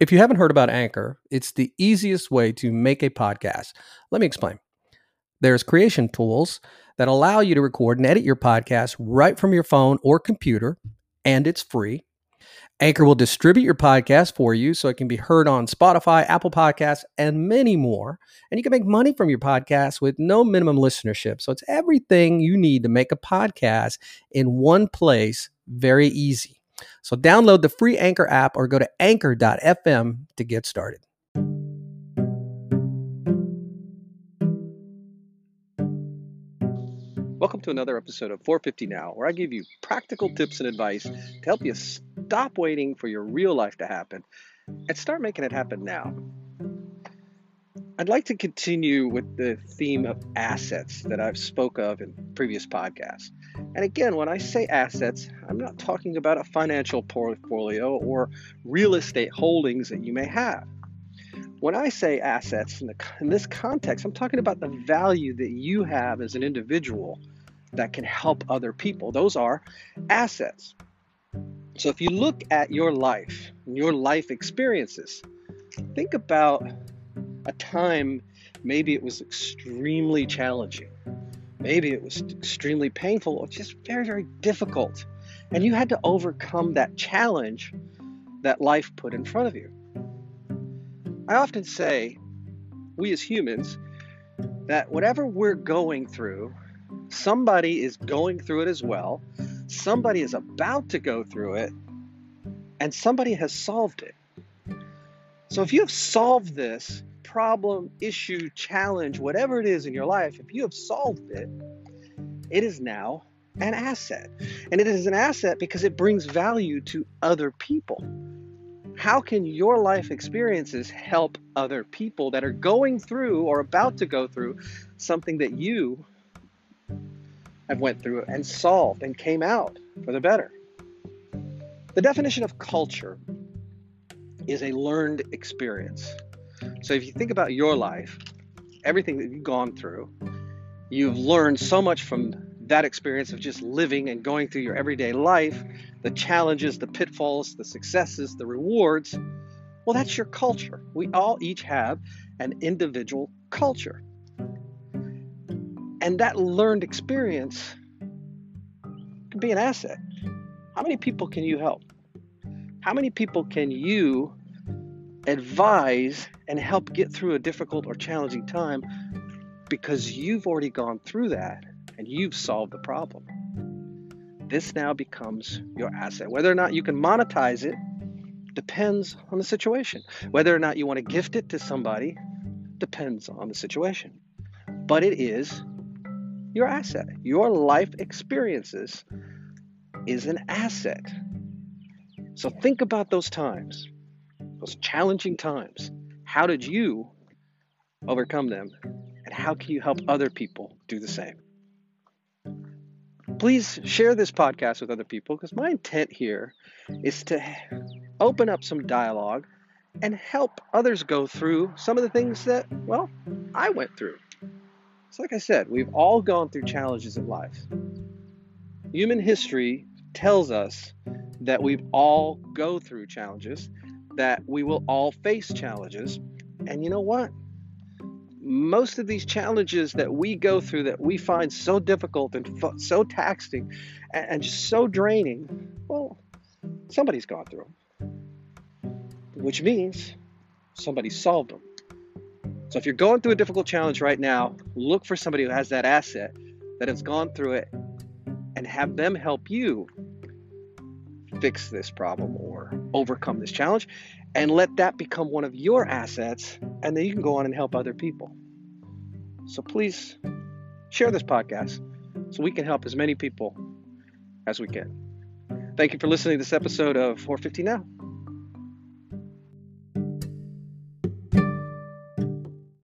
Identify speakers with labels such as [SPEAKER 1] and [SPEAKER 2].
[SPEAKER 1] If you haven't heard about Anchor, it's the easiest way to make a podcast. Let me explain. There's creation tools that allow you to record and edit your podcast right from your phone or computer, and it's free. Anchor will distribute your podcast for you so it can be heard on Spotify, Apple Podcasts, and many more. And you can make money from your podcast with no minimum listenership. So it's everything you need to make a podcast in one place, very easy. So download the free Anchor app or go to anchor.fm to get started. Welcome to another episode of 450 Now, where I give you practical tips and advice to help you stop waiting for your real life to happen and start making it happen now. I'd like to continue with the theme of assets that I've spoke of in previous podcasts. And again, when I say assets, I'm not talking about a financial portfolio or real estate holdings that you may have. When I say assets in, the, in this context, I'm talking about the value that you have as an individual that can help other people. Those are assets. So if you look at your life and your life experiences, think about a time maybe it was extremely challenging. Maybe it was extremely painful or just very, very difficult. And you had to overcome that challenge that life put in front of you. I often say, we as humans, that whatever we're going through, somebody is going through it as well, somebody is about to go through it, and somebody has solved it. So if you have solved this, problem, issue, challenge, whatever it is in your life, if you have solved it, it is now an asset. And it is an asset because it brings value to other people. How can your life experiences help other people that are going through or about to go through something that you have went through and solved and came out for the better? The definition of culture is a learned experience. So if you think about your life, everything that you've gone through, you've learned so much from that experience of just living and going through your everyday life, the challenges, the pitfalls, the successes, the rewards. Well, that's your culture. We all each have an individual culture. And that learned experience can be an asset. How many people can you help? How many people can you advise and help get through a difficult or challenging time because you've already gone through that and you've solved the problem. This now becomes your asset. Whether or not you can monetize it depends on the situation. Whether or not you want to gift it to somebody depends on the situation. But it is your asset. Your life experiences is an asset. So think about those times those challenging times, how did you overcome them? And how can you help other people do the same? Please share this podcast with other people because my intent here is to open up some dialogue and help others go through some of the things that, well, I went through. So, like I said, we've all gone through challenges in life. Human history tells us that we've all go through challenges that we will all face challenges. And you know what? Most of these challenges that we go through that we find so difficult and so taxing and, and just so draining, well, somebody's gone through them, which means somebody solved them. So if you're going through a difficult challenge right now, look for somebody who has that asset that has gone through it and have them help you fix this problem overcome this challenge and let that become one of your assets and then you can go on and help other people. So please share this podcast so we can help as many people as we can. Thank you for listening to this episode of 450 now